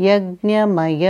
यज्ञमय।